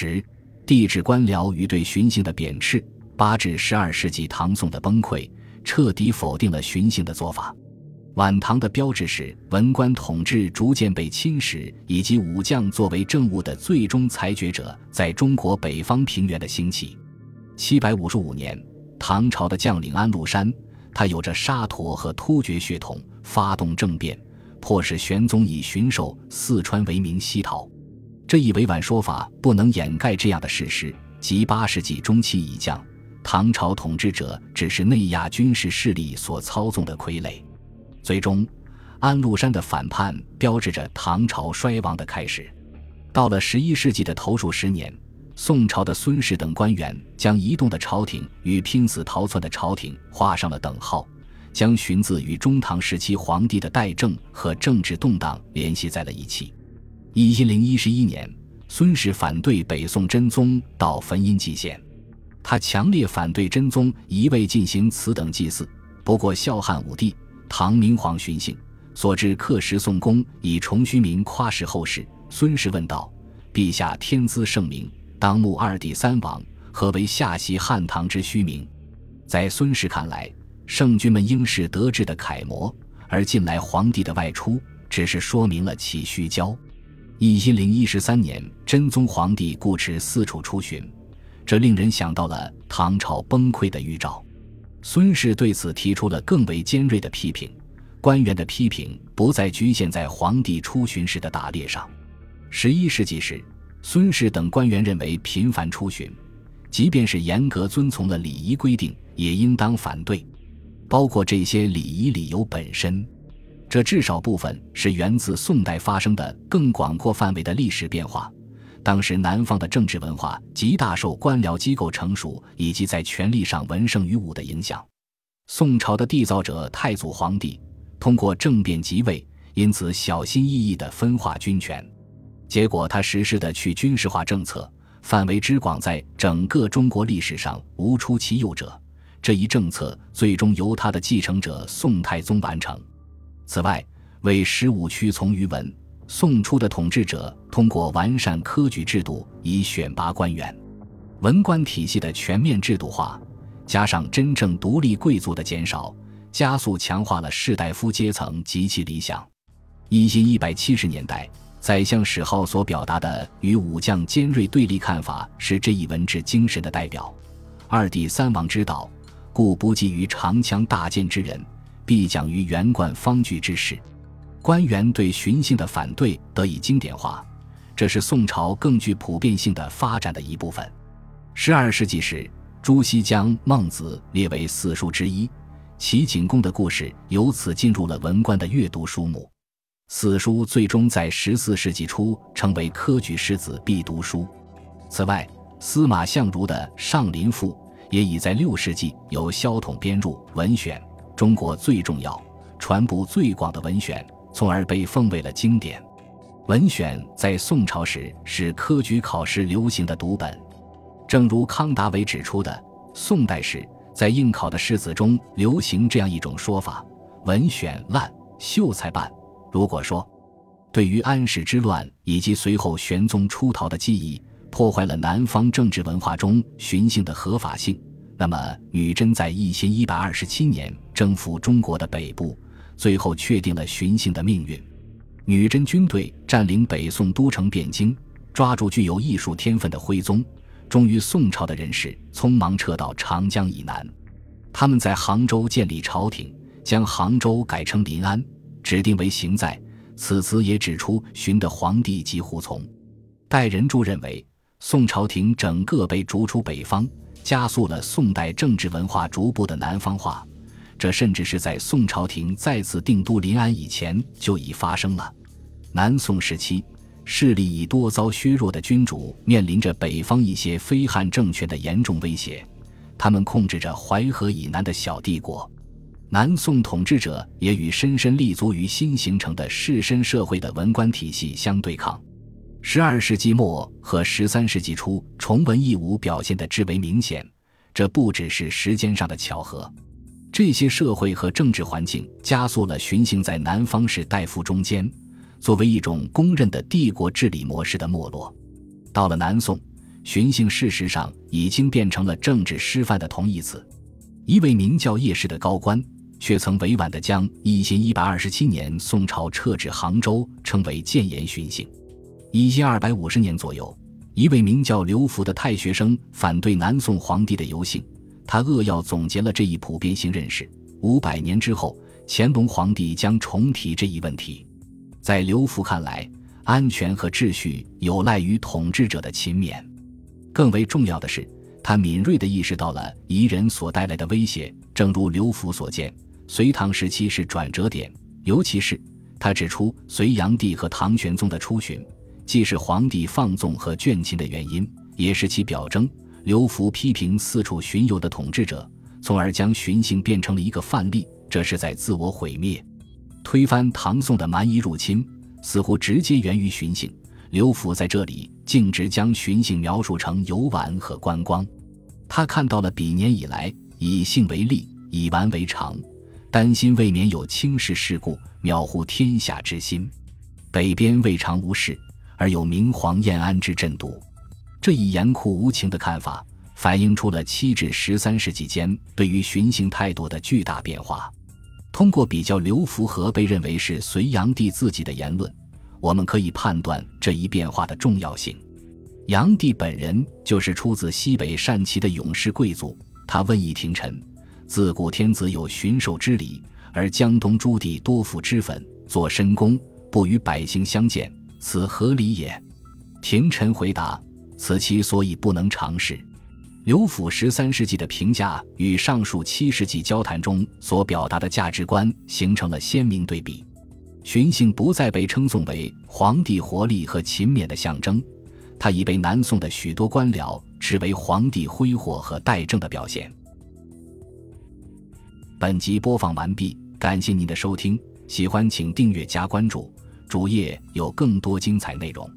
十、帝制官僚与对巡幸的贬斥。八至十二世纪唐宋的崩溃，彻底否定了巡幸的做法。晚唐的标志是文官统治逐渐被侵蚀，以及武将作为政务的最终裁决者在中国北方平原的兴起。七百五十五年，唐朝的将领安禄山，他有着沙陀和突厥血统，发动政变，迫使玄宗以巡守四川为名西逃。这一委婉说法不能掩盖这样的事实：即八世纪中期已降。唐朝统治者只是内亚军事势力所操纵的傀儡，最终，安禄山的反叛标志着唐朝衰亡的开始。到了十一世纪的头数十年，宋朝的孙氏等官员将移动的朝廷与拼死逃窜的朝廷画上了等号，将荀子与中唐时期皇帝的代政和政治动荡联系在了一起。一零一十一年，孙氏反对北宋真宗到汾阴祭献。他强烈反对真宗一味进行此等祭祀。不过，孝汉武帝、唐明皇巡幸，所至刻石宋公以崇虚名夸示后世。孙氏问道：“陛下天资圣明，当慕二帝三王，何为下袭汉唐之虚名？”在孙氏看来，圣君们应是德治的楷模，而近来皇帝的外出，只是说明了其虚骄。一零一十三年，真宗皇帝故持四处出巡。这令人想到了唐朝崩溃的预兆。孙氏对此提出了更为尖锐的批评。官员的批评不再局限在皇帝出巡时的打猎上。十一世纪时，孙氏等官员认为，频繁出巡，即便是严格遵从了礼仪规定，也应当反对。包括这些礼仪理由本身，这至少部分是源自宋代发生的更广阔范围的历史变化。当时南方的政治文化极大受官僚机构成熟以及在权力上文胜于武的影响。宋朝的缔造者太祖皇帝通过政变即位，因此小心翼翼地分化军权。结果他实施的去军事化政策范围之广，在整个中国历史上无出其右者。这一政策最终由他的继承者宋太宗完成。此外，为十五区从于文。宋初的统治者通过完善科举制度以选拔官员，文官体系的全面制度化，加上真正独立贵族的减少，加速强化了士大夫阶层及其理想。一千一百七十年代，宰相史浩所表达的与武将尖锐对立看法，是这一文治精神的代表。二帝三王之道，故不及于长枪大剑之人，必讲于圆贯方具之事。官员对巡幸的反对得以经典化，这是宋朝更具普遍性的发展的一部分。十二世纪时，朱熹将《孟子》列为四书之一，齐景公的故事由此进入了文官的阅读书目。四书最终在十四世纪初成为科举士子必读书。此外，司马相如的《上林赋》也已在六世纪由萧统编入《文选》，中国最重要、传播最广的文选。从而被奉为了经典，《文选》在宋朝时是科举考试流行的读本。正如康达伟指出的，宋代时在应考的诗子中流行这样一种说法：“文选烂，秀才办。”如果说对于安史之乱以及随后玄宗出逃的记忆破坏了南方政治文化中寻衅的合法性，那么女真在一千一百二十七年征服中国的北部。最后确定了巡幸的命运。女真军队占领北宋都城汴京，抓住具有艺术天分的徽宗，忠于宋朝的人士匆忙撤到长江以南。他们在杭州建立朝廷，将杭州改称临安，指定为行在。此词也指出寻的皇帝及胡从。戴仁柱认为，宋朝廷整个被逐出北方，加速了宋代政治文化逐步的南方化。这甚至是在宋朝廷再次定都临安以前就已发生了。南宋时期，势力已多遭削弱的君主面临着北方一些非汉政权的严重威胁，他们控制着淮河以南的小帝国。南宋统治者也与深深立足于新形成的士绅社会的文官体系相对抗。十二世纪末和十三世纪初，崇文抑武表现得至为明显。这不只是时间上的巧合。这些社会和政治环境加速了巡行在南方士大夫中间，作为一种公认的帝国治理模式的没落。到了南宋，荀姓事实上已经变成了政治师范的同义词。一位名叫叶氏的高官，却曾委婉地将一千一百二十七年宋朝撤至杭州称为谏言荀姓。一千二百五十年左右，一位名叫刘福的太学生反对南宋皇帝的游幸，他扼要总结了这一普遍性认识。五百年之后，乾隆皇帝将重提这一问题。在刘福看来，安全和秩序有赖于统治者的勤勉。更为重要的是，他敏锐地意识到了彝人所带来的威胁。正如刘福所见，隋唐时期是转折点，尤其是他指出，隋炀帝和唐玄宗的出巡，既是皇帝放纵和倦勤的原因，也是其表征。刘福批评四处巡游的统治者，从而将巡幸变成了一个范例，这是在自我毁灭。推翻唐宋的蛮夷入侵，似乎直接源于巡幸。刘福在这里径直将巡幸描述成游玩和观光。他看到了比年以来以性为利，以玩为常，担心未免有轻视世故、渺乎天下之心。北边未尝无事，而有明皇晏安之震度。这一严酷无情的看法，反映出了七至十三世纪间对于巡行态度的巨大变化。通过比较刘福和被认为是隋炀帝自己的言论。我们可以判断这一变化的重要性。炀帝本人就是出自西北善骑的勇士贵族。他问议廷臣：“自古天子有巡狩之礼，而江东诸地多服脂粉，作深宫，不与百姓相见，此何理也？”廷臣回答：“此其所以不能尝试。”刘府十三世纪的评价与上述七世纪交谈中所表达的价值观形成了鲜明对比。荀姓不再被称颂为皇帝活力和勤勉的象征，他已被南宋的许多官僚视为皇帝挥霍和怠政的表现。本集播放完毕，感谢您的收听，喜欢请订阅加关注，主页有更多精彩内容。